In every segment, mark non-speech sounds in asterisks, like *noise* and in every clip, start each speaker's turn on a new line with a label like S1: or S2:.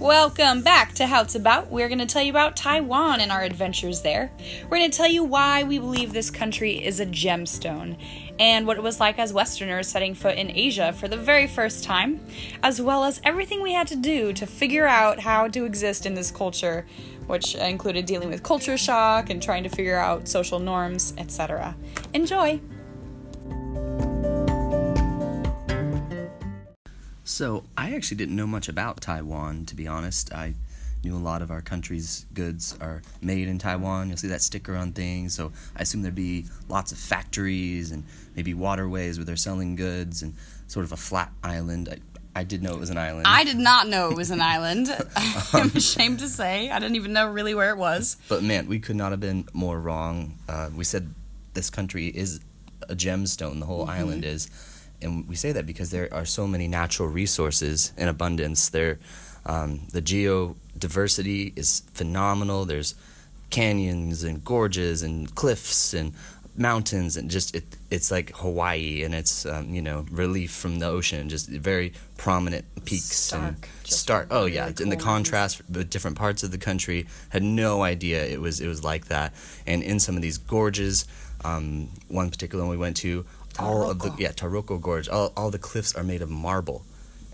S1: Welcome back to How It's About. We're going to tell you about Taiwan and our adventures there. We're going to tell you why we believe this country is a gemstone and what it was like as Westerners setting foot in Asia for the very first time, as well as everything we had to do to figure out how to exist in this culture, which included dealing with culture shock and trying to figure out social norms, etc. Enjoy!
S2: So, I actually didn't know much about Taiwan, to be honest. I knew a lot of our country's goods are made in Taiwan. You'll see that sticker on things. So, I assume there'd be lots of factories and maybe waterways where they're selling goods and sort of a flat island. I, I did know it was an island.
S1: I did not know it was an island. *laughs* I'm ashamed to say. I didn't even know really where it was.
S2: But man, we could not have been more wrong. Uh, we said this country is a gemstone, the whole mm-hmm. island is and we say that because there are so many natural resources in abundance. There, um, the geodiversity is phenomenal. There's canyons and gorges and cliffs and mountains and just it, it's like Hawaii and it's um, you know relief from the ocean, just very prominent peaks
S1: stark,
S2: and start. Oh yeah,
S1: cool
S2: in the contrast with different parts of the country, had no idea it was it was like that. And in some of these gorges, um, one particular one we went to, all of the yeah Taroko Gorge, all, all the cliffs are made of marble,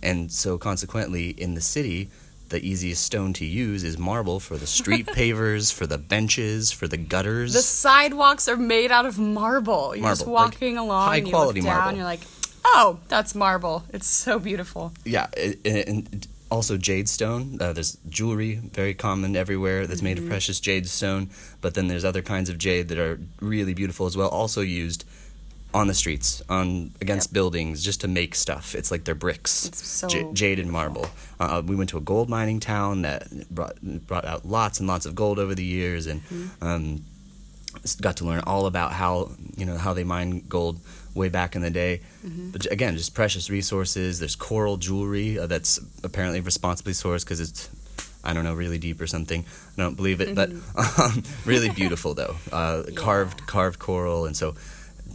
S2: and so consequently in the city, the easiest stone to use is marble for the street *laughs* pavers, for the benches, for the gutters.
S1: The sidewalks are made out of marble. You're marble, just walking like along, high and you quality look down, marble. You're like, oh, that's marble. It's so beautiful.
S2: Yeah, and also jade stone. Uh, there's jewelry, very common everywhere, that's mm-hmm. made of mm-hmm. precious jade stone. But then there's other kinds of jade that are really beautiful as well, also used on the streets, on against yep. buildings, just to make stuff. It's like they're bricks,
S1: so
S2: j- jade and marble. Uh, we went to a gold mining town that brought brought out lots and lots of gold over the years, and mm-hmm. um, got to learn all about how you know how they mine gold way back in the day. Mm-hmm. But again, just precious resources. There's coral jewelry uh, that's apparently responsibly sourced because it's I don't know, really deep or something. I don't believe it, mm-hmm. but *laughs* um, really beautiful though. Uh, *laughs* yeah. Carved carved coral, and so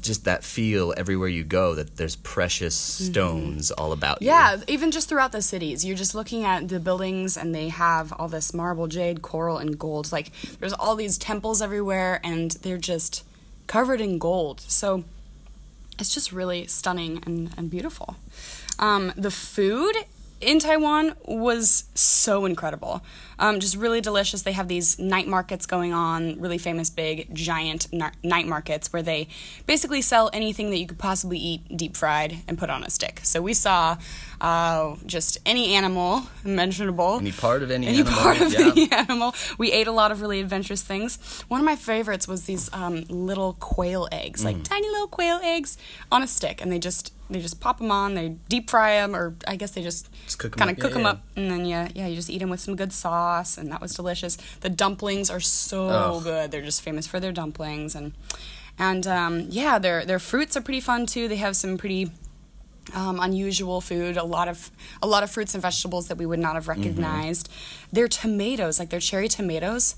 S2: just that feel everywhere you go that there's precious mm-hmm. stones mm-hmm. all about
S1: yeah,
S2: you.
S1: Yeah, even just throughout the cities. You're just looking at the buildings and they have all this marble, jade, coral, and gold. Like there's all these temples everywhere and they're just covered in gold. So it's just really stunning and, and beautiful. Um, the food in Taiwan was so incredible. Um, just really delicious. They have these night markets going on, really famous, big, giant night markets where they basically sell anything that you could possibly eat deep fried and put on a stick. So we saw uh, just any animal *laughs* mentionable.
S2: Any part of any,
S1: any
S2: animal.
S1: part of yeah. any *laughs* animal. We ate a lot of really adventurous things. One of my favorites was these um, little quail eggs, mm. like tiny little quail eggs on a stick, and they just they just pop them on. They deep fry them, or I guess they just, just kind of cook them, yeah, up, and then yeah, yeah, you just eat them with some good sauce, and that was delicious. The dumplings are so good. They're just famous for their dumplings, and and um, yeah, their their fruits are pretty fun too. They have some pretty um, unusual food, a lot of a lot of fruits and vegetables that we would not have mm-hmm. recognized. Mm-hmm. Their tomatoes, like their cherry tomatoes,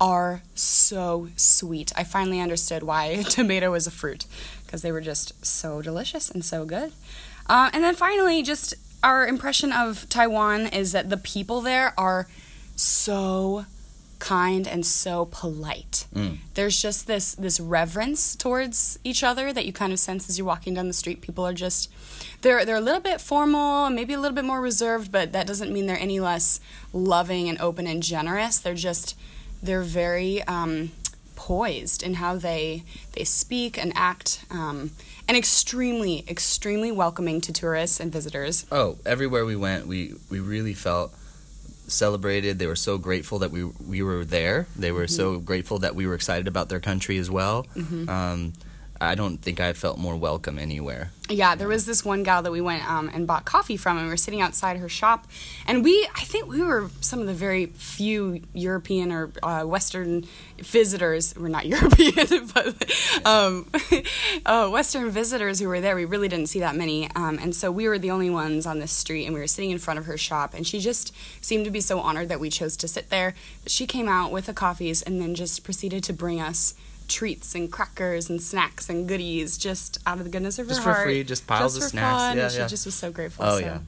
S1: are so sweet. I finally understood why *laughs* tomato is a fruit because they were just so delicious and so good. Uh, and then finally, just our impression of Taiwan is that the people there are so kind and so polite. Mm. There's just this this reverence towards each other that you kind of sense as you're walking down the street. People are just they're they're a little bit formal, maybe a little bit more reserved, but that doesn't mean they're any less loving and open and generous. They're just they're very um, poised in how they they speak and act, um, and extremely extremely welcoming to tourists and visitors.
S2: Oh, everywhere we went, we we really felt celebrated. They were so grateful that we we were there. They were mm-hmm. so grateful that we were excited about their country as well. Mm-hmm. Um, I don't think I felt more welcome anywhere.
S1: Yeah, there was this one gal that we went um, and bought coffee from, and we were sitting outside her shop, and we, I think we were some of the very few European or uh, Western visitors. We're not *laughs* European, but um, *laughs* uh, Western visitors who were there. We really didn't see that many, um, and so we were the only ones on this street, and we were sitting in front of her shop, and she just seemed to be so honored that we chose to sit there. She came out with the coffees and then just proceeded to bring us treats and crackers and snacks and goodies just out of the goodness of her
S2: Just
S1: her
S2: for
S1: heart.
S2: free, just piles of
S1: for
S2: snacks.
S1: Fun.
S2: Yeah,
S1: she
S2: yeah.
S1: just was so grateful.
S2: Oh,
S1: so,
S2: yeah.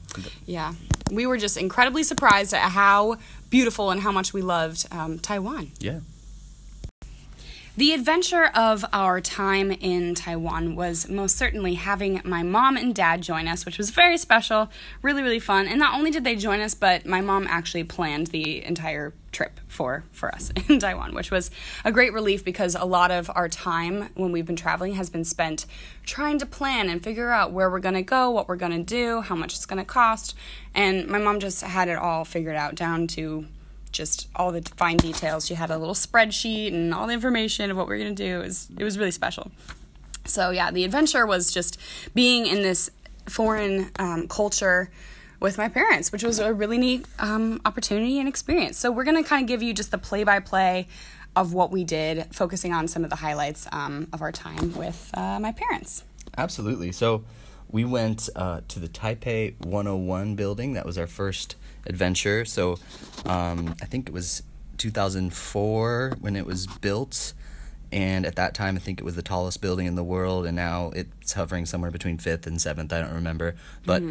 S1: yeah. We were just incredibly surprised at how beautiful and how much we loved um, Taiwan.
S2: Yeah.
S1: The adventure of our time in Taiwan was most certainly having my mom and dad join us, which was very special, really, really fun. And not only did they join us, but my mom actually planned the entire trip for for us *laughs* in Taiwan, which was a great relief because a lot of our time when we've been traveling has been spent trying to plan and figure out where we're going to go, what we're going to do, how much it's going to cost. And my mom just had it all figured out down to just all the fine details. She had a little spreadsheet and all the information of what we are going to do. It was, it was really special. So, yeah, the adventure was just being in this foreign um, culture with my parents, which was a really neat um, opportunity and experience. So, we're going to kind of give you just the play by play of what we did, focusing on some of the highlights um, of our time with uh, my parents.
S2: Absolutely. So we went uh, to the Taipei 101 building. That was our first adventure. So um, I think it was 2004 when it was built. And at that time, I think it was the tallest building in the world, and now it's hovering somewhere between fifth and seventh. I don't remember, but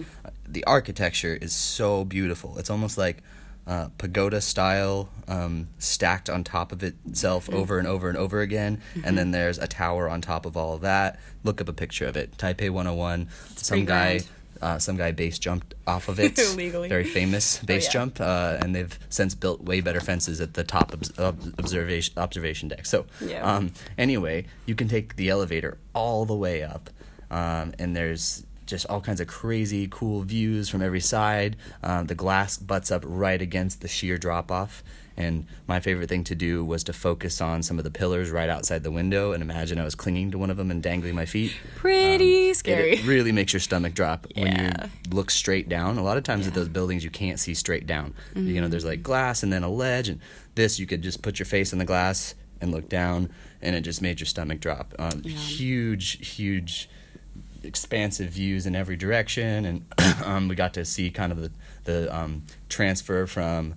S2: the architecture is so beautiful. It's almost like uh, pagoda style, um, stacked on top of itself over and over and over again. And then there's a tower on top of all of that. Look up a picture of it. Taipei 101. some guy,
S1: grand.
S2: Uh, some guy base jumped off of *laughs* it.
S1: Illegally.
S2: Very famous base
S1: yeah.
S2: jump. Uh, and they've since built way better fences at the top obs- ob- observation observation deck. So
S1: Yeah.
S2: um, anyway, you can take the elevator all the way up, um, and there's just all kinds of crazy cool views from every side. Um, the glass butts up right against the sheer drop off. And my favorite thing to do was to focus on some of the pillars right outside the window and imagine I was clinging to one of them and dangling my feet.
S1: Pretty
S2: It-
S1: scary.
S2: It, *laughs* really makes your stomach drop when you look straight down. A lot of times at those buildings, you can't see straight down. You know, there's like glass and then a ledge, and this you could just put your face in the glass and look down, and it just made your stomach drop. Um, Huge, huge, expansive views in every direction, and *clears throat* um, we got to see kind of the the um, transfer from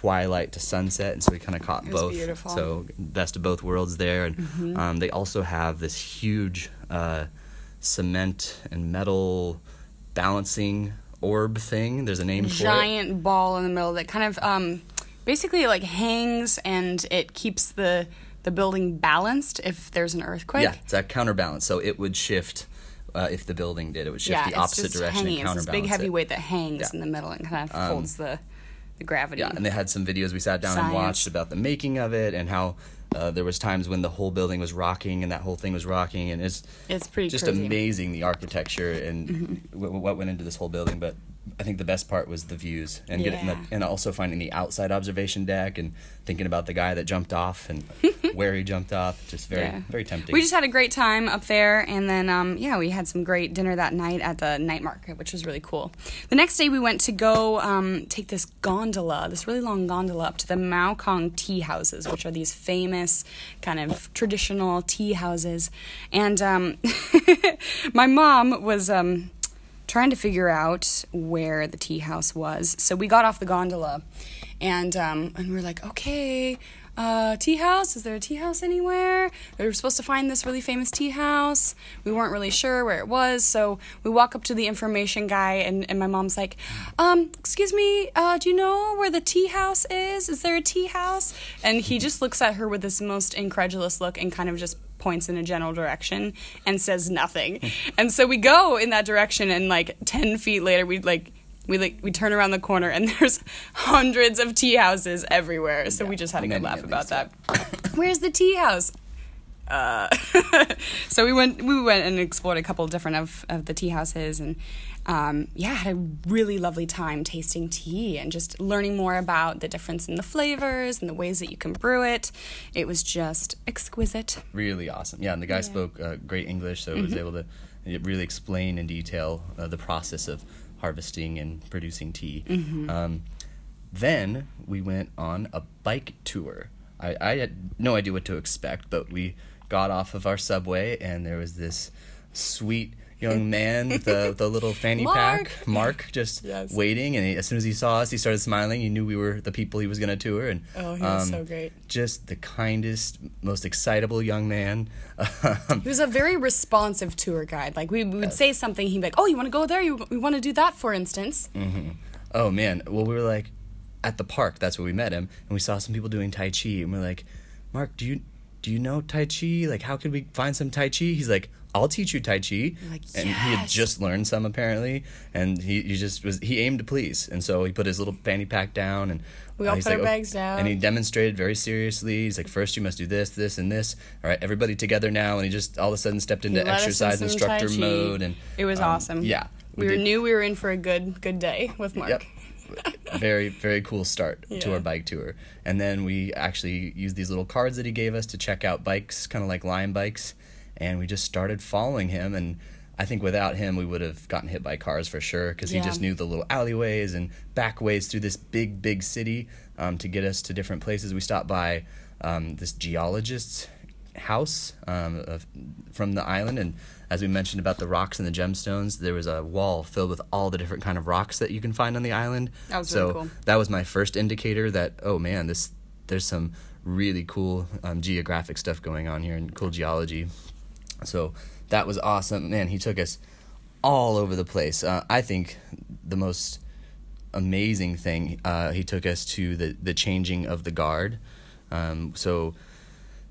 S2: twilight to sunset, and so we kind of caught both.
S1: beautiful.
S2: So best of both worlds there, and
S1: Mm-hmm.
S2: um, they also have this huge uh, cement and metal balancing orb thing. There's a name for it.
S1: giant ball in the middle that kind of um, basically like hangs and it keeps the the building balanced if there's an earthquake.
S2: Yeah, it's a counterbalance, so it would shift. Uh, if the building did, it would shift
S1: Yeah,
S2: the opposite direction
S1: hanging.
S2: and
S1: It's this
S2: counterbalance
S1: big heavy
S2: it.
S1: weight that hangs
S2: Yeah.
S1: in the middle and kind of holds the the gravity.
S2: Yeah, and they had some videos we sat down and watched about the making of it and how uh, there was times when the whole building was rocking and that whole thing was rocking and it's
S1: It's pretty
S2: just
S1: crazy. Mm-hmm.
S2: amazing the architecture and w- what went into this whole building. But I think the best part was the views and getting the, and also finding the outside observation deck and thinking about the guy that jumped off and *laughs* where he jumped off. Just very
S1: Yeah.
S2: very tempting.
S1: We just had a great time up there, and then um, yeah, we had some great dinner that night at the night market, which was really cool. The next day, we went to go um, take this gondola, this really long gondola, up to the Mao Kong tea houses, which are these famous kind of traditional tea houses. And um, *laughs* my mom was. Um, trying to figure out where the tea house was. So we got off the gondola, and um, and we are like, okay, uh, tea house. Is there a tea house anywhere? We were supposed to find this really famous tea house. We weren't really sure where it was, so we walk up to the information guy, and, and my mom's like, um, excuse me, uh, do you know where the tea house is? Is there a tea house? And he just looks at her with this most incredulous look and kind of just points in a general direction and says nothing. *laughs* and so we go in that direction and like 10 feet later we like we like we turn around the corner and *laughs* there's hundreds of tea houses everywhere. So we just had a good laugh about that. *laughs* Where's the tea house? Uh, so we went we went and explored a couple different of, of the tea houses and um, yeah I had a really lovely time tasting tea and just learning more about the difference in the flavors and the ways that you can brew it it was just exquisite
S2: really awesome. Yeah, and the guy spoke uh, great English, so he
S1: Mm-hmm.
S2: was able to really explain in detail uh, the process of harvesting and producing tea.
S1: Mm-hmm.
S2: Um, then we went on a bike tour. I, I had no idea what to expect, but we got off of our subway, and there was this sweet young *laughs* man with the, the little fanny
S1: Mark.
S2: pack, Mark, just
S1: Yes.
S2: waiting. And he, as soon as he saw us, he started smiling. He knew we were the people he was going to tour. And
S1: Oh, he was
S2: um,
S1: so great.
S2: Just the kindest, most excitable young man. *laughs*
S1: He was a very responsive tour guide. Like we, would say something, he'd be like, "Oh, you want to go there? You we want to do that, for instance."
S2: Oh man, well we were like at the park. That's where we met him, and we saw some people doing tai chi, and we're like, Mark, do you do you know tai chi? Like, how could we find some tai chi? He's like, I'll teach you tai chi,
S1: like,
S2: and he had just learned some apparently, and he, he just was he aimed to please, and so he put his little fanny pack down, and
S1: We all
S2: he's
S1: put our
S2: "Oh,"
S1: down.
S2: and he demonstrated very seriously. He's like, first you must do this, this, and this. All right, everybody together now, and he just all of a sudden stepped into
S1: us in
S2: exercise instructor mode, and
S1: It was
S2: um,
S1: awesome.
S2: Yeah,
S1: We,
S2: did-
S1: knew we were in for a good good day with Mark.
S2: Yep. *laughs* very very cool start to our bike tour and then we actually used these little cards that he gave us to check out bikes kind of like Lime bikes and we just started following him and i think without him we would have gotten hit by cars for sure because he just knew the little alleyways and back ways through this big big city um, to get us to different places. We stopped by um, this geologist's house um, of, from the island and as we mentioned about the rocks and the gemstones there was a wall filled with all the different kind of rocks that you can find on the island.
S1: That was
S2: so
S1: really cool.
S2: that was my first indicator that oh man this there's some really cool um, geographic stuff going on here and cool geology so that was awesome man he took us all over the place uh, i think the most amazing thing uh, he took us to the the changing of the guard um, so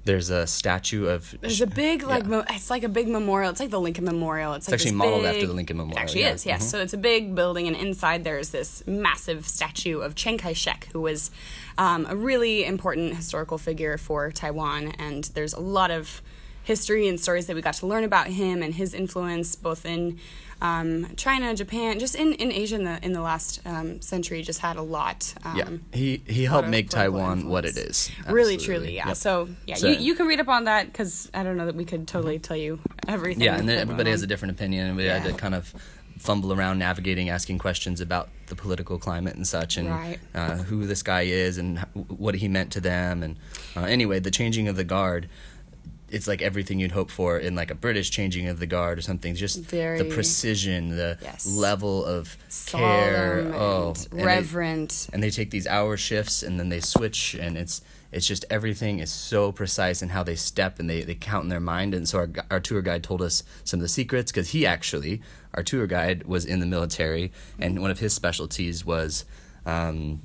S2: there's a statue of
S1: There's a big like
S2: Yeah.
S1: mo- it's like a big memorial. It's like the Lincoln Memorial. It's, like
S2: actually modeled
S1: big-
S2: after the Lincoln Memorial,
S1: It actually
S2: yeah.
S1: is, yes.
S2: Mhm.
S1: So it's a big building, and inside there's this massive statue of Chiang Kai-shek, who was um, a really important historical figure for Taiwan. And there's a lot of history and stories that we got to learn about him and his influence, both in um, China, Japan, just in, in Asia in the in the last um, century. Just had a lot. Um,
S2: yeah he he helped make taiwan what it is.
S1: influence.
S2: is
S1: Really, truly, yeah.
S2: Yep.
S1: So, yeah,
S2: So-
S1: you, you can read up on that because I don't know that we could totally tell you everything.
S2: Yeah, and then everybody has a different opinion, and we had to kind of fumble around navigating, asking questions about the political climate and such, and
S1: Right.
S2: uh, who this guy is and what he meant to them. And uh, anyway, the changing of the guard. It's like everything you'd hope for in like a British changing of the guard or something. Just
S1: Very-
S2: the precision, the
S1: Yes.
S2: level of care.
S1: Solemn
S2: Oh,
S1: and
S2: and they- and they take these hour shifts and then they switch and it's it's just everything is so precise in how they step and they, they count in their mind and so our, our tour guide told us some of the secrets because he actually our tour guide was in the military and one of his specialties was um,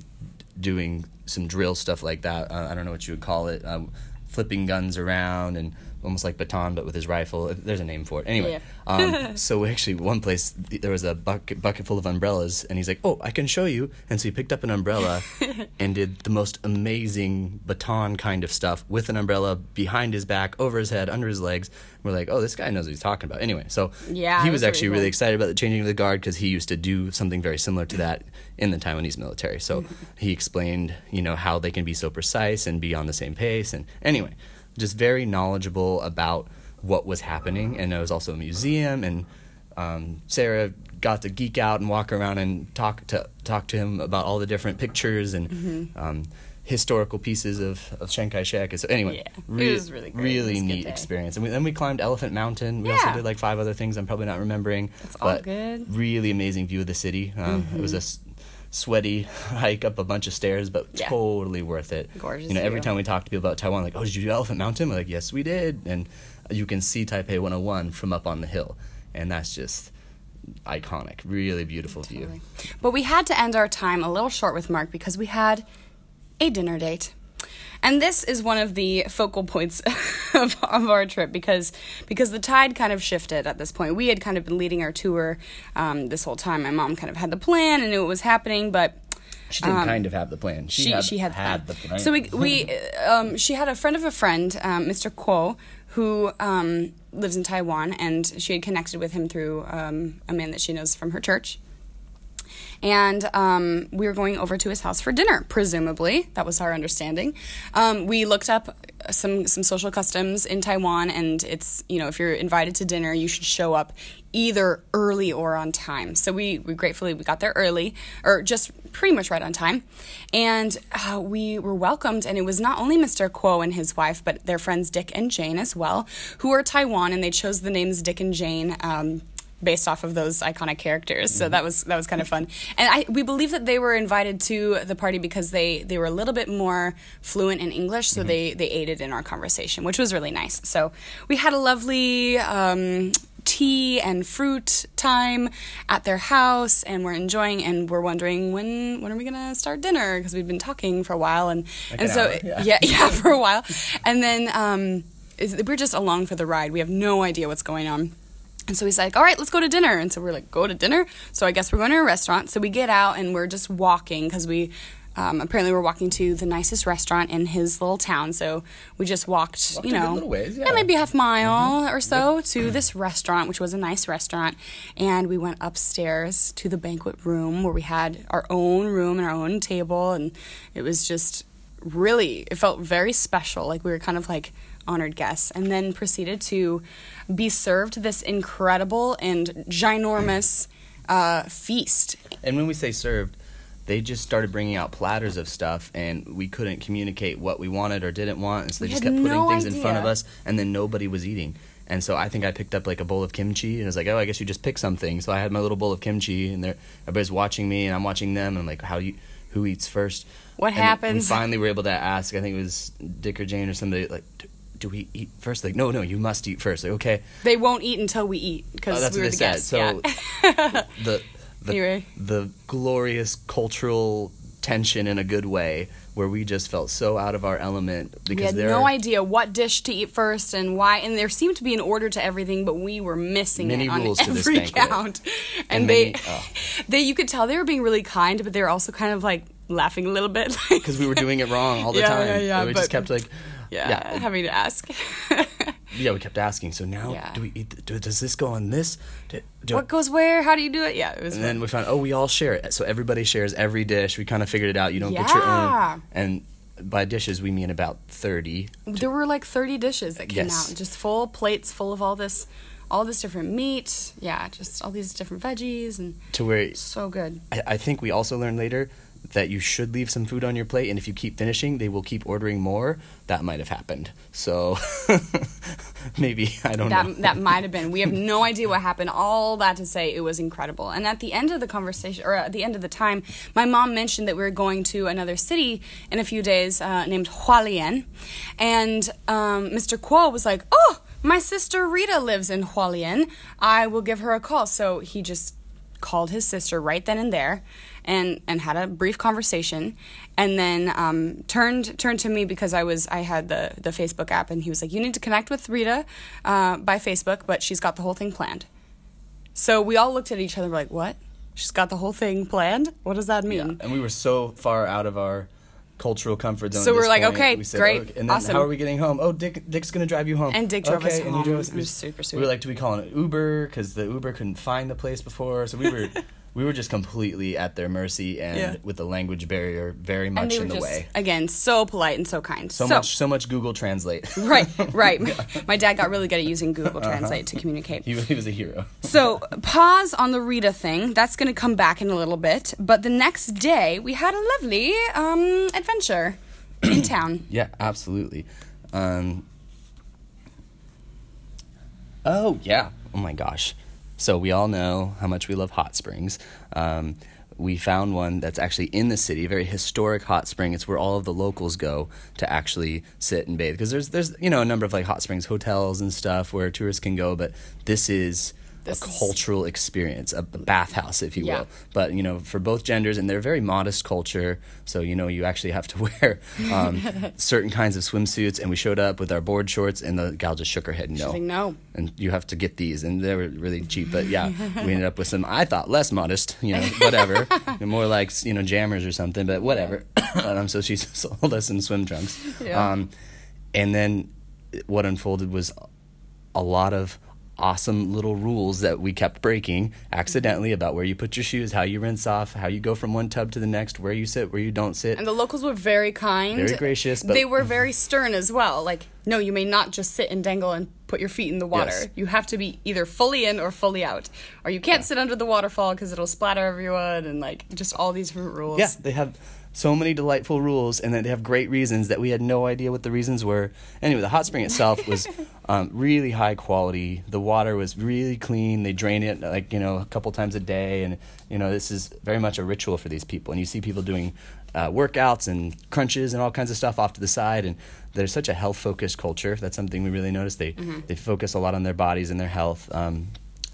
S2: doing some drill stuff like that uh, i don't know what you would call it um, flipping guns around and almost like baton but with his rifle. There's a name for it. Anyway um, *laughs* so we actually one place there was a bucket bucket full of umbrellas and he's like oh i can show you. And so he picked up an umbrella *laughs* and did the most amazing baton kind of stuff with an umbrella behind his back over his head under his legs. We're like oh this guy knows what he's talking about. Anyway so
S1: Yeah,
S2: he was
S1: was really
S2: actually really excited about the changing of the guard because he used to do something very similar to that in the Taiwanese military. So *laughs* he explained, you know, how they can be so precise and be on the same pace. And anyway, just very knowledgeable about what was happening. And it was also a museum. And um, Sarah got to geek out and walk around and talk to talk to him about all the different pictures and.
S1: Mm-hmm.
S2: Um, historical pieces of, of Chiang Kai-shek. So anyway,
S1: Yeah, it
S2: re-
S1: was really.
S2: Really neat experience. And we, then we climbed Elephant Mountain. We also did like five other things I'm probably not remembering.
S1: That's all good. Mm-hmm.
S2: Really amazing view of the city. Um, It was a s- sweaty *laughs* hike up a bunch of stairs, but
S1: Yeah.
S2: totally worth it.
S1: Gorgeous
S2: You know, every
S1: view.
S2: time we talk to people about Taiwan, like, oh, did you do Elephant Mountain? We're like, yes, we did. And you can see Taipei 101 from up on the hill. And that's just iconic. Really beautiful view.
S1: But we had to end our time a little short with Mark because we had a dinner date. And this is one of the focal points *laughs* of, of our trip because because the tide kind of shifted at this point. We had kind of been leading our tour um, this whole time. My mom kind of had the plan and knew what was happening, but
S2: She didn't kind of have the plan. She,
S1: she
S2: had,
S1: she had,
S2: had
S1: the
S2: plan.
S1: So we we um, she had a friend of a friend, um, Mr. Kuo, who um, lives in Taiwan, and she had connected with him through um, a man that she knows from her church. And um, we were going over to his house for dinner, presumably. That was our understanding. Um, we looked up some some social customs in Taiwan, and it's you know if you're invited to dinner, you should show up either early or on time. So we, we gratefully we got there early, or just pretty much right on time, and uh, we were welcomed. And it was not only Mr. Kuo and his wife, but their friends Dick and Jane as well, who are Taiwan, and they chose the names Dick and Jane. Um, based off of those iconic characters. So that was that was kind of fun. And I we believe that they were invited to the party because they they were a little bit more fluent in English, so they they aided in our conversation, which was really nice. So we had a lovely. Um, tea and fruit time at their house and we're enjoying and we're wondering when when are we gonna start dinner because we've been talking for a while and and
S2: an
S1: so
S2: hour, yeah.
S1: yeah *laughs* yeah for a while *laughs* and then um we're just along for the ride we have no idea what's going on and so he's like, all right, let's go to dinner. And so we're like, go to dinner? So I guess we're going to a restaurant. So we get out and we're just walking because we um, apparently we're walking to the nicest restaurant in his little town. So we just walked,
S2: Walked
S1: you know,
S2: ways, yeah.
S1: maybe half mile or so to this restaurant, which was a nice restaurant. And we went upstairs to the banquet room where we had our own room and our own table. And it was just really, it felt very special. Like we were kind of like honored guests. And then proceeded to be served this incredible and ginormous uh, feast.
S2: And when we say served, they just started bringing out platters of stuff, and we couldn't communicate what we wanted or didn't want, and so they
S1: We
S2: just kept putting
S1: no
S2: things in front of us, and then nobody was eating. And so I think I picked up like a bowl of kimchi, and I was like, "Oh, I guess you just pick something." So I had my little bowl of kimchi, and everybody's watching me, and I'm watching them, and I'm like, "How you? Who eats first?
S1: What
S2: And We
S1: happens?
S2: finally were able to ask. I think it was Dick or Jane or somebody like. "Do- we eat first? Like, no, no, you must eat first. Like, okay,
S1: They won't eat until we eat
S2: Oh,
S1: because
S2: that's
S1: we
S2: what
S1: were
S2: they
S1: the
S2: said.
S1: guests.
S2: So
S1: yeah. *laughs*
S2: the the,
S1: Anyway.
S2: the glorious cultural tension in a good way where we just felt so out of our element because we
S1: had
S2: there
S1: no idea what dish to eat first and why, and there seemed to be an order to everything, but we were missing
S2: Many
S1: it on
S2: rules to this
S1: every
S2: banquet.
S1: count. And,
S2: And
S1: they,
S2: many- oh.
S1: they, you could tell they were being really kind, but they were also kind of like laughing a little bit, *laughs*
S2: because we were doing it wrong all the
S1: Yeah,
S2: time.
S1: yeah, yeah,
S2: we just kept like
S1: yeah,
S2: yeah,
S1: having to ask. *laughs*
S2: yeah, we kept asking. So now
S1: Yeah.
S2: do we do, does this go on this? Do, do,
S1: what goes where? How do you do it? Yeah, it was.
S2: and
S1: fun.
S2: then we found oh we all share it. So everybody shares every dish. We kind of figured it out. You don't get your
S1: Yeah.
S2: own. And by dishes we mean about thirty.
S1: There were like 30 dishes that came
S2: Yes.
S1: out, just full plates full of all this, all this different meat. Yeah, just all these different veggies and
S2: To where
S1: so good.
S2: I, I think we also learned later that you should leave some food on your plate, and if you keep finishing, they will keep ordering more. That might have happened. So *laughs* maybe I don't
S1: That
S2: know.
S1: that might have been. We have no idea what happened. All that to say, it was incredible. And at the end of the conversation, or at the end of the time, my mom mentioned that we were going to another city in a few days uh, named Hualien, and um, Mr. Kuo was like, "Oh, my sister Rita lives in Hualien. I will give her a call." So he just called his sister right then and there and and had a brief conversation and then um, turned turned to me because I was I had the the Facebook app and he was like you need to connect with Rita uh, by Facebook but she's got the whole thing planned so we all looked at each other like what she's got the whole thing planned what does that mean Yeah.
S2: And we were so far out of our cultural comfort zone.
S1: So we're like,
S2: point.
S1: okay,
S2: we said,
S1: great,
S2: okay, And then
S1: awesome.
S2: how are we getting home? Oh, Dick, Dick's gonna drive you home.
S1: And Dick drove us
S2: and
S1: home.
S2: drove us.
S1: It was super sweet.
S2: We were like, do we call an Uber? Because the Uber couldn't find the place before. So we were, *laughs* we were just completely at their mercy, and
S1: Yeah.
S2: with the language barrier very
S1: and
S2: much
S1: they were
S2: in the
S1: just
S2: way.
S1: again so polite and so kind
S2: So, much, so much Google Translate. *laughs*
S1: right *laughs* right my dad got really good at using Google
S2: Uh-huh.
S1: Translate to communicate
S2: he, he was a hero.
S1: So, pause on the Rita thing. That's going to come back in a little bit. But the next day, we had a lovely um, adventure *clears throat* in town.
S2: Yeah, absolutely. Um, oh yeah. Oh my gosh. So we all know how much we love hot springs. Um, we found one that's actually in the city, a very historic hot spring. It's where all of the locals go to actually sit and bathe because there's there's you know a number of like hot springs hotels and stuff where tourists can go, but this is
S1: This
S2: a
S1: is-
S2: cultural experience, a bathhouse, if you
S1: Yeah.
S2: will. But you know, for both genders, and they're a very modest culture. So you know, you actually have to *laughs* wear um, *laughs* certain kinds of swimsuits. And we showed up with our board shorts, and the gal just shook her head no.
S1: Like, no.
S2: And you have to get these, and they were really cheap. But yeah, *laughs* we ended up with some. I thought less modest, you know, whatever, more like you know jammers or something. But whatever. um, *coughs* so she sold us in swim trunks.
S1: Yeah.
S2: Um, and then what unfolded was a lot of awesome little rules that we kept breaking accidentally about where you put your shoes, how you rinse off, how you go from one tub to the next, where you sit, where you don't sit.
S1: And the locals were very kind.
S2: Very gracious, but-
S1: they were very stern as well. Like, no, you may not just sit and dangle and put your feet in the water.
S2: Yes.
S1: You have to be either fully in or fully out. Or you can't sit under the waterfall because it'll splatter everyone and, like, just all these rules.
S2: yeah, they have so many delightful rules, and then they have great reasons that we had no idea what the reasons were. Anyway, the hot spring itself was *laughs* um, really high quality. The water was really clean. They drain it like you know a couple times a day, and you know this is very much a ritual for these people. And you see people doing uh, workouts and crunches and all kinds of stuff off to the side, and there's such a health focused culture. That's something we really noticed. They they focus a lot on their bodies and their health. Um,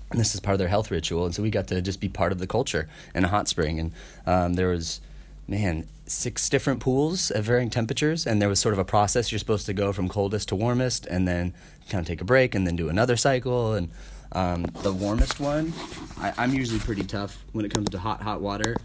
S2: and this is part of their health ritual, and so we got to just be part of the culture in a hot spring. And um, there was, man, six different pools at varying temperatures, and there was sort of a process. You're supposed to go from coldest to warmest, and then kind of take a break, and then do another cycle. And um, the warmest one, I, I'm usually pretty tough when it comes to hot, hot water.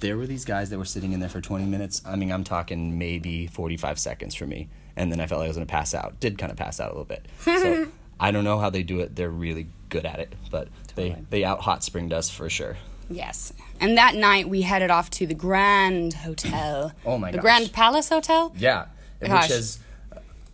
S2: There were these guys that were sitting in there for 20 minutes. I mean, I'm talking maybe 45 seconds for me, and then I felt like I was gonna pass out. Did kind of pass out a little bit. So *laughs* I don't know how they do it. They're really good at it, but they they out hot springed us for sure.
S1: Yes. And that night we headed off to the Grand Hotel.
S2: Oh my god.
S1: The
S2: gosh.
S1: Grand Palace Hotel?
S2: Yeah, which has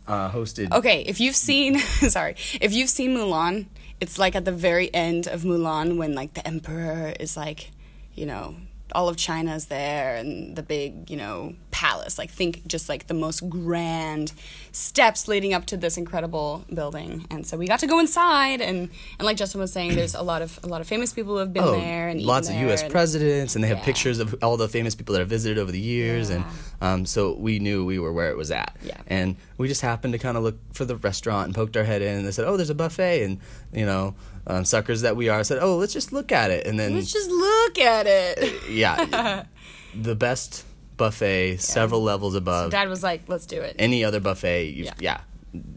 S2: uh, hosted.
S1: Okay, if you've seen *laughs* sorry, if you've seen Mulan, it's like at the very end of Mulan when like the emperor is like, you know, all of China's there and the big, you know, palace. Like think just like the most grand steps leading up to this incredible building. And so we got to go inside and and like Justin was saying, there's a lot of a lot of famous people who have been there and
S2: Oh, lots of U.S.
S1: and-
S2: presidents, and they have
S1: Yeah.
S2: pictures of all the famous people that have visited over the years, and um, so we knew we were where it was at.
S1: Yeah.
S2: And we just happened to kind of look for the restaurant and poked our head in, and they said, "Oh, there's a buffet," and you know, um, suckers that we are, said, "Oh, let's just look at it," and then
S1: Let's just look at it. *laughs*
S2: yeah, *laughs* the best buffet, several levels above
S1: Dad was like, "Let's do it."
S2: any other buffet. You've,
S1: Yeah.
S2: yeah.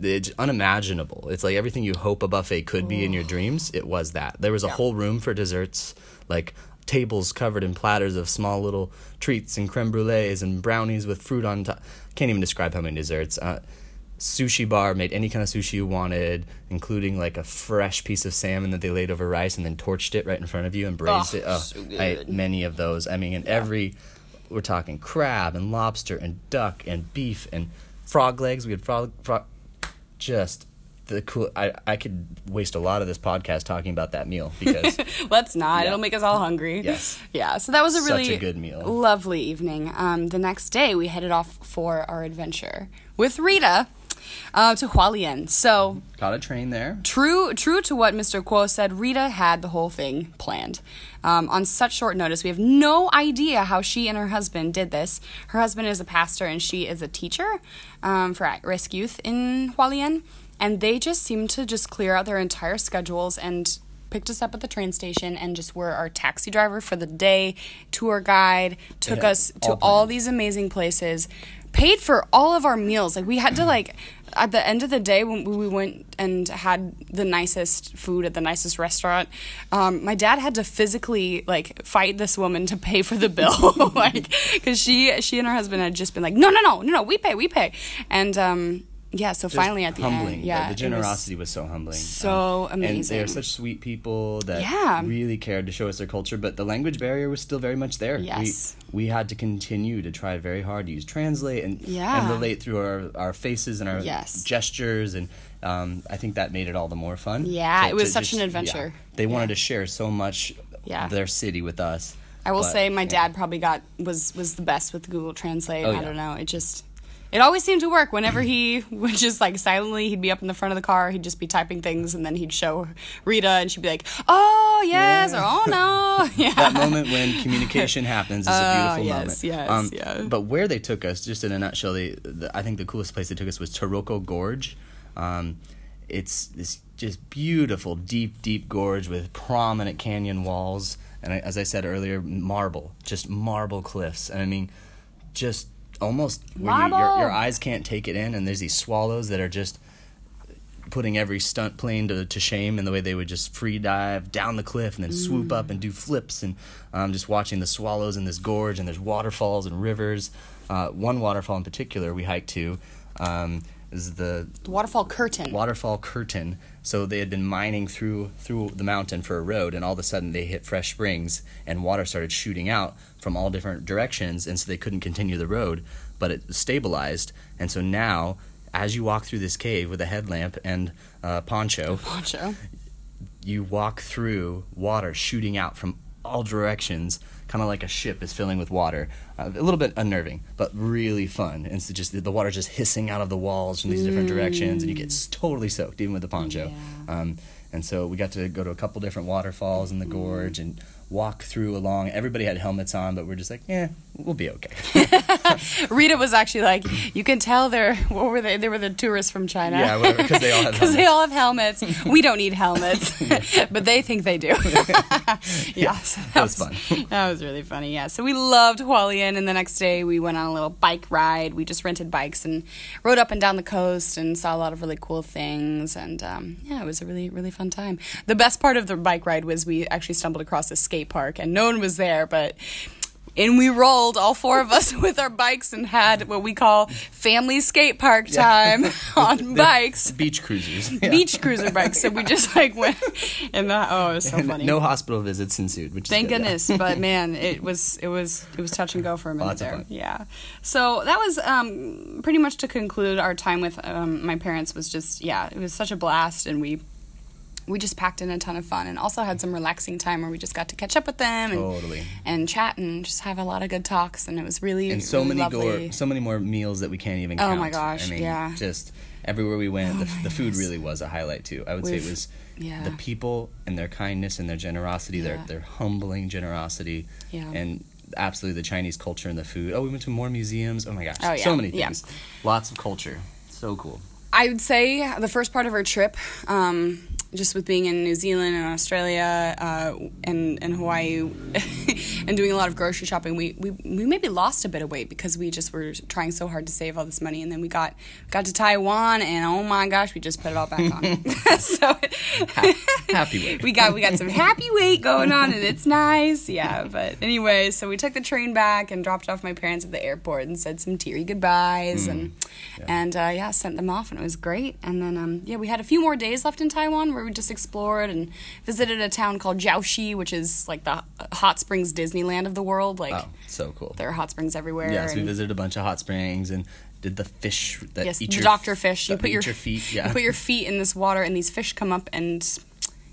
S2: It's unimaginable. It's like everything you hope a buffet could be in your dreams. It was that. There was a
S1: Yeah.
S2: whole room for desserts, like tables covered in platters of small little treats and creme brulees and brownies with fruit on top. Can't even describe how many desserts. Uh, sushi bar made any kind of sushi you wanted, including like a fresh piece of salmon that they laid over rice and then torched it right in front of you and braised
S1: Oh,
S2: it. Oh,
S1: so
S2: I many of those. I mean, in every, we're talking crab and lobster and duck and beef and frog legs. We had frog, frog just the cool. I, I could waste a lot of this podcast talking about that meal because *laughs*
S1: Let's not.
S2: Yeah.
S1: It'll make us all hungry.
S2: Yes.
S1: Yeah. So that was a
S2: Such
S1: really
S2: a good meal.
S1: lovely evening. Um, the next day, we headed off for our adventure with Rita uh, to Hualien. So
S2: got a train there.
S1: true, true to what Mr. Kuo said, Rita had the whole thing planned. Um, on such short notice, we have no idea how she and her husband did this. Her husband is a pastor and she is a teacher um, for at-risk youth in Hualien, and they just seemed to just clear out their entire schedules and picked us up at the train station and just were our taxi driver for the day, tour guide, took
S2: Yeah,
S1: us to
S2: all
S1: all these amazing places, paid for all of our meals. Like we had to like at the end of the day when we went and had the nicest food at the nicest restaurant, um, my dad had to physically like fight this woman to pay for the bill, *laughs* like because she she and her husband had just been like, no no no no no we pay we pay, and um, yeah so
S2: Just
S1: finally at the
S2: humbling.
S1: end yeah
S2: the,
S1: was-
S2: generosity was, so humbling.
S1: so
S2: And
S1: amazing.
S2: they're such sweet people that
S1: Yeah.
S2: really cared to show us their culture, but the language barrier was still very much there.
S1: Yes.
S2: We, we had to continue to try very hard to use translate and
S1: Yeah.
S2: and relate through our, our faces and our
S1: Yes.
S2: gestures and um, I think that made it all the more fun.
S1: Yeah,
S2: To-
S1: it was such an adventure.
S2: They wanted
S1: Yeah.
S2: to share so much
S1: Yeah.
S2: their city with us.
S1: I will
S2: But,
S1: say my
S2: yeah.
S1: dad probably got was was the best with Google Translate.
S2: Oh,
S1: I
S2: yeah.
S1: don't know. It just it always seemed to work whenever he *laughs* would just like silently he'd be up in the front of the car, he'd just be typing things and then he'd show Rita and she'd be like, "Oh, yes,"
S2: Yeah.
S1: or "Oh no." *laughs* Yeah.
S2: that moment when communication happens is a
S1: Oh,
S2: beautiful
S1: yes,
S2: moment. Um,
S1: yes, yeah.
S2: But where they took us, just in a nutshell, they, the, I think the coolest place they took us was Taroko Gorge. Um, it's this just beautiful, deep, deep gorge with prominent canyon walls, and I, as I said earlier, marble, just marble cliffs. And I mean, just almost where you, your, your eyes can't take it in, and there's these swallows that are just putting every stunt plane to, to shame in the way they would just free dive down the cliff and then swoop up and do flips. And um, just watching the swallows in this gorge and there's waterfalls and rivers. Uh, one waterfall in particular we hiked to um, is the
S1: The waterfall curtain.
S2: waterfall curtain. So they had been mining through through the mountain for a road, and all of a sudden they hit fresh springs, and water started shooting out from all different directions, and so they couldn't continue the road, but it stabilized, and so now. As you walk through this cave with a headlamp and uh, poncho,
S1: Poncho.
S2: you walk through water shooting out from all directions, kind of like a ship is filling with water. Uh, a little bit unnerving, but really fun. And so just the water just hissing out of the walls from these different directions, and you get totally soaked, even with the poncho.
S1: Yeah.
S2: Um, and so we got to go to a couple different waterfalls in the gorge and walk through along. Everybody had helmets on, but we're just like, yeah, we'll be okay. *laughs*
S1: Rita was actually like, you can tell they're what were they? They were the tourists from China.
S2: Yeah, whatever, 'cause they all have
S1: because *laughs* they all have helmets. we don't need helmets, *laughs* but they think they do. yeah, so that,
S2: that was fun.
S1: That was really funny. Yeah, so we loved Hualien, and the next day we went on a little bike ride. We just rented bikes and rode up and down the coast and saw a lot of really cool things. And um, yeah, it was a really really fun time. The best part of the bike ride was we actually stumbled across a skate park, and no one was there, but. And we rolled, all four of us, *laughs* with our bikes and had what we call family skate park time *laughs* *laughs* on bikes,
S2: Beach cruisers. Yeah.
S1: beach cruiser bikes. So we just like went, and that oh, it was so funny.
S2: No hospital visits ensued, which
S1: Thank
S2: is good, yeah.
S1: goodness, but man, it was it was it was touch and go for a minute
S2: Lots
S1: there. Yeah. So that was um, pretty much to conclude our time with um, my parents. Was just yeah, it was such a blast, and we we just packed in a ton of fun, and also had some relaxing time where we just got to catch up with them and
S2: Totally.
S1: and chat and just have a lot of good talks, and it was really
S2: and so
S1: really
S2: many
S1: lovely.
S2: gore, so many more meals that we can't even
S1: Oh my gosh,
S2: I mean,
S1: yeah. Oh
S2: Just everywhere we went, the, the food
S1: goodness.
S2: really was a highlight too. I would say it was
S1: yeah.
S2: the people and their kindness and their generosity,
S1: Yeah.
S2: their their humbling generosity,
S1: Yeah.
S2: and absolutely the Chinese culture and the food. Oh, we went to more museums. Oh my gosh,
S1: Oh, yeah,
S2: so many things. Lots of culture. So cool.
S1: I would say the first part of our trip, um, just with being in New Zealand and Australia uh, and, and Hawaii *laughs* and doing a lot of grocery shopping, we, we, we maybe lost a bit of weight because we just were trying so hard to save all this money. And then we got got to Taiwan, and oh my gosh, we just put it all back on. *laughs* *laughs* so
S2: Happy weight.
S1: we got we got some happy weight going on, and it's nice. Yeah, but anyway, so we took the train back and dropped off my parents at the airport and said some teary goodbyes and
S2: Yeah.
S1: and uh, yeah, sent them off, and it was great. And then um, yeah, we had a few more days left in Taiwan where we just explored and visited a town called Jiaoxi, which is like the hot springs Disneyland of the world. Like
S2: Oh, so cool.
S1: there are hot springs everywhere.
S2: Yes, we visited a bunch of hot springs and did the fish that
S1: Yes,
S2: eat
S1: the
S2: your
S1: doctor fish. You put your,
S2: your feet. Yeah,
S1: you put your *laughs* feet in this water, and these fish come up and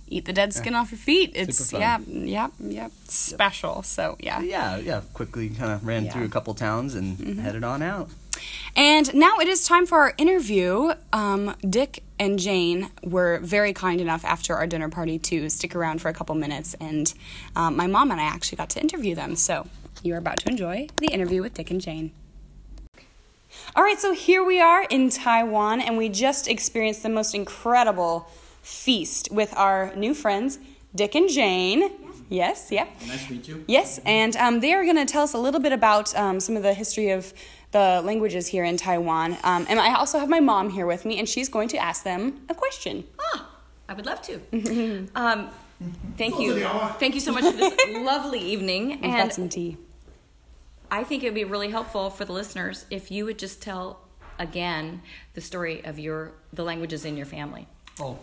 S1: eat the dead skin off your feet. It's yeah, yep, yep, special. So yeah.
S2: yeah, yeah. Quickly kind of ran
S1: Yeah. Mm-hmm.
S2: through a couple towns and headed on out.
S1: And now it is time for our interview. Um, Dick and Jane were very kind enough after our dinner party to stick around for a couple minutes, and um, my mom and I actually got to interview them. So you are about to enjoy the interview with Dick and Jane. All right, so here we are in Taiwan, and we just experienced the most incredible feast with our new friends, Dick and Jane. Yes, yep.
S3: Nice to meet you.
S1: Yes, and um, they are going to tell us a little bit about um, some of the history of the languages here in Taiwan. Um, and I also have my mom here with me, and she's going to ask them a question.
S4: Ah, I would love to. *laughs* um, thank you. Thank you so much for this *laughs* lovely evening.
S1: We've
S4: and
S1: got some tea.
S4: I think it would be really helpful for the listeners if you would just tell again the story of your the languages in your family.
S3: Oh,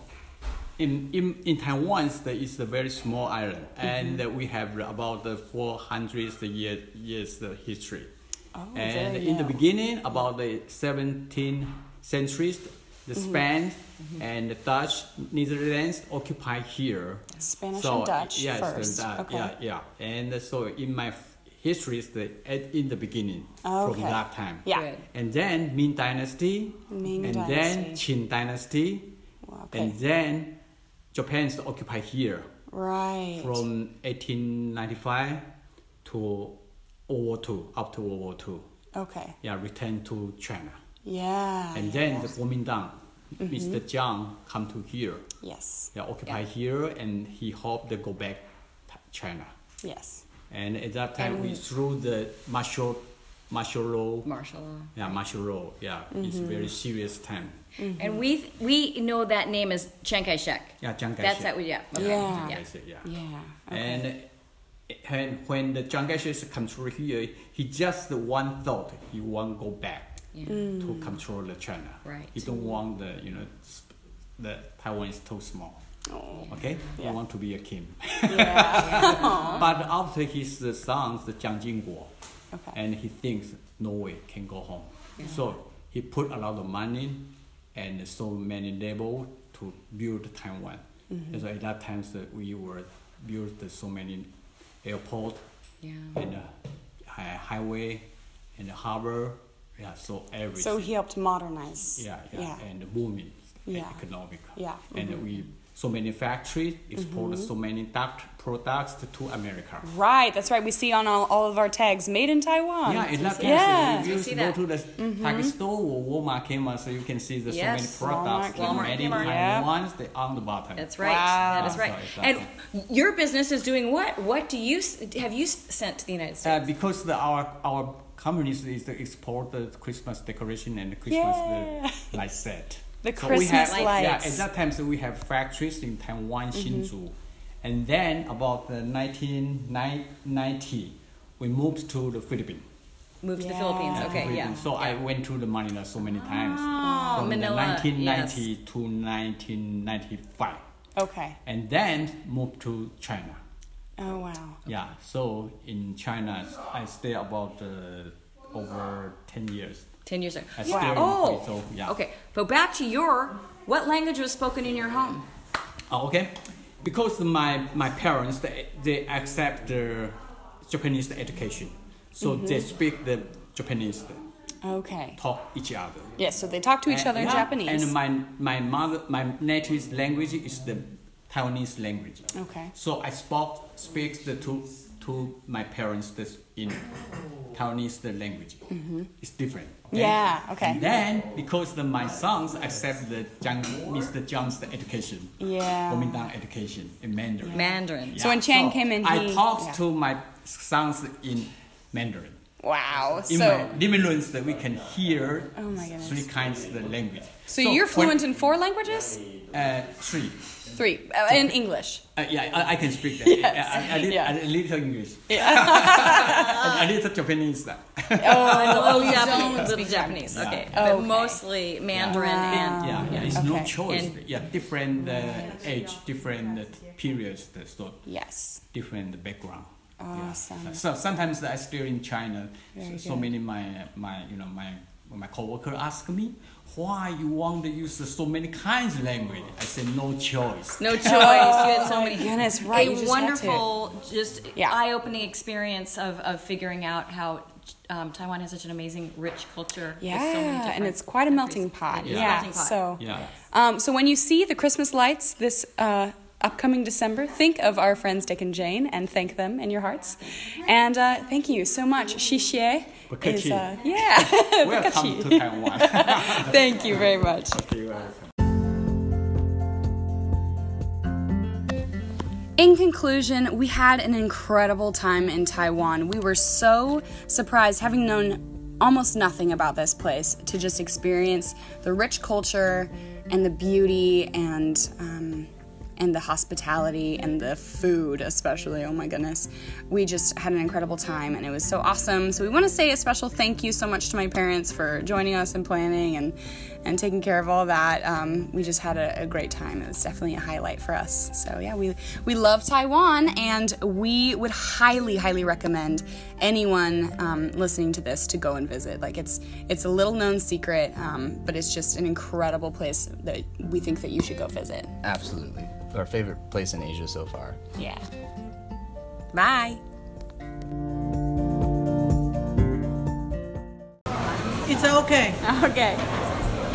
S3: in in in Taiwan, there is a very small island, and uh, we have about the 400 year, years the history.
S1: Oh,
S3: and
S1: very
S3: in the beginning, about the 17th centuries, the mm-hmm. Spanish mm-hmm. and the Dutch Netherlands occupied here.
S1: Spanish
S3: so,
S1: and Dutch
S3: yes, the
S1: first.
S3: Dutch,
S1: Okay.
S3: Yeah, yeah. And uh, so in my history, is the at, in the beginning
S1: Okay.
S3: from that time.
S1: Yeah.
S4: Good.
S3: And then Ming Dynasty,
S1: Ming
S3: and
S1: Dynasty.
S3: then Qing Dynasty,
S1: Wow, okay.
S3: and then Japan's occupied here
S1: Right.
S3: from 1895 to World War II, up to World War II.
S1: okay.
S3: Yeah, returned to China.
S1: Yeah.
S3: And then the Kuomintang, Mr. Jiang come to here.
S1: Yes.
S3: Yeah, occupy here, and he hoped to go back to China.
S1: Yes.
S3: And at that time, we threw the martial, martial law.
S4: Martial law.
S3: Yeah, martial law. Yeah, it's
S1: Mm-hmm.
S3: very serious time.
S4: And we we know that name is Chiang Kai Shek.
S3: Yeah, Chiang Kai-shek.
S4: That's that. we- Yeah. Okay.
S1: Yeah.
S4: Yeah.
S3: Yeah.
S1: Yeah. Okay.
S3: And and when the Chiang Kai-shek control here, he just one thought he want go back
S4: Yeah.
S1: Mm.
S3: to control the China.
S4: Right.
S3: He don't want the you know the Taiwan is too small.
S1: Oh.
S3: Okay.
S1: Yeah.
S3: He want to be a king.
S1: Yeah. *laughs* *laughs*
S3: but after his sons, the Jiang Jingguo,
S1: okay.
S3: and he thinks no way can go home. So he put a lot of money and so many labor to build Taiwan.
S1: Mm-hmm.
S3: And so at that time, so we were built so many airport
S4: Yeah.
S3: and uh, hi- highway and the harbor. Yeah, so everything.
S1: So he helped modernize.
S3: yeah, yeah,
S1: Yeah.
S3: and the booming
S1: Yeah.
S3: economic.
S1: Yeah, Mm-hmm.
S3: and we so many factories mm-hmm. export so many duct products to America.
S1: Right, that's right. We see on all, all of our tags, made in Taiwan.
S3: Yeah, in that case,
S1: Yeah.
S3: if you go
S4: that.
S3: to the mm-hmm. Target store or Walmart Kmart, so you can see the
S4: Yes.
S3: so many products
S1: Walmart,
S3: that made in
S4: Kmart.
S3: Taiwan, they on the bottom.
S4: That's right.
S1: Wow.
S4: That is right.
S3: So
S4: And your business is doing what? What do you have you sent to the United
S3: Uh,
S4: States?
S3: because the, our our company is to export the Christmas decoration and the Christmas uh,
S1: Yeah.
S3: the light set.
S1: The
S3: So we
S1: Christmas
S3: have,
S1: lights.
S3: Yeah, at that time, so we have factories in Taiwan, Hsinchu, and then about the 1990, we moved to the Philippines.
S4: Moved to the Philippines.
S3: to
S4: Okay, yeah.
S3: Philippines. So I went to the Manila so many times.
S4: Oh,
S3: from
S4: Manila,
S3: the 1990 to 1995,
S1: Okay.
S3: and then moved to China.
S1: Oh, wow.
S3: Yeah, so in China, I stay about uh, over 10 years.
S4: Ten years ago.
S3: I
S1: Wow.
S4: Oh,
S3: so, yeah.
S4: okay. But back to your, what language was spoken in your home?
S3: Oh, okay. Because my, my parents, they, they accept the Japanese education. So
S1: Mm-hmm.
S3: they speak the Japanese,
S1: Okay.
S3: talk each other.
S1: Yes, so they talk to each
S3: And-
S1: other in
S3: yeah,
S1: Japanese.
S3: And my, my mother, my native language is the Taiwanese language.
S1: Okay.
S3: So I spoke, speak the to, to my parents this in Taiwanese language. It's different. Okay?
S1: Yeah, okay.
S3: And then because the, my sons accept the Jiang, Mr. Jiang's education,
S1: Yeah.
S3: Kuomintang education in Mandarin.
S4: Mandarin.
S1: So when Chang came in,
S3: I
S1: he-
S3: talked
S1: yeah.
S3: to my sons in Mandarin.
S1: Wow.
S3: In
S1: So,
S3: my living rooms, that we can hear
S1: Oh my
S3: three kinds of the language.
S1: so you're
S3: when-
S1: fluent in four languages?
S3: uh, three.
S1: Three. Uh, in English.
S3: Uh, yeah, I, I can speak that. *laughs*
S1: Yes.
S3: I, I, did,
S1: Yeah.
S3: I did a little English. and a little Japanese.
S1: Oh,
S4: Oh,
S1: you
S4: Japanese,
S1: don't speak
S4: Japanese.
S3: Yeah.
S4: Okay.
S1: Oh,
S4: But
S1: okay.
S4: mostly Mandarin and
S3: Yeah, yeah, it's no choice.
S4: And-
S3: yeah, different uh, age, different uh, periods, uh, so
S1: Yes.
S3: different background.
S1: Awesome.
S3: Yeah. So sometimes I still in China.
S1: Very
S3: So, so
S1: good.
S3: many my my you know my my coworker ask me why you want to use so many kinds of language. I said no choice.
S4: no choice. you had so *laughs*
S1: Oh,
S4: many.
S1: goodness, right,
S4: A
S1: just
S4: wonderful, just
S1: Yeah.
S4: eye-opening experience of, of figuring out how um, Taiwan has such an amazing, rich culture. with so many
S1: Yeah, and it's quite a
S4: countries.
S1: melting pot.
S4: It is a
S1: Yeah.
S4: melting pot.
S1: So,
S3: Yeah.
S1: um, so when you see the Christmas lights this uh, upcoming December, think of our friends Dick and Jane and thank them in your hearts. And uh, thank you so much. Xiexie is uh, yeah. *laughs*
S3: Welcome to Taiwan. *laughs*
S1: Thank you very much. *laughs* In conclusion, we had an incredible time in Taiwan. We were so surprised, having known almost nothing about this place, to just experience the rich culture and the beauty and um, and the hospitality and the food, especially. Oh my goodness, we just had an incredible time, and it was so awesome. So we want to say a special thank you so much to my parents for joining us and planning and and taking care of all that. Um, we just had a, a great time. It was definitely a highlight for us. So yeah, we we love Taiwan, and we would highly, highly recommend anyone um, listening to this to go and visit. Like it's it's a little known secret, um, but it's just an incredible place that we think that you should go visit.
S2: Absolutely. Our favorite place in Asia so far.
S1: Yeah. Bye.
S5: It's okay. *laughs*
S1: Okay.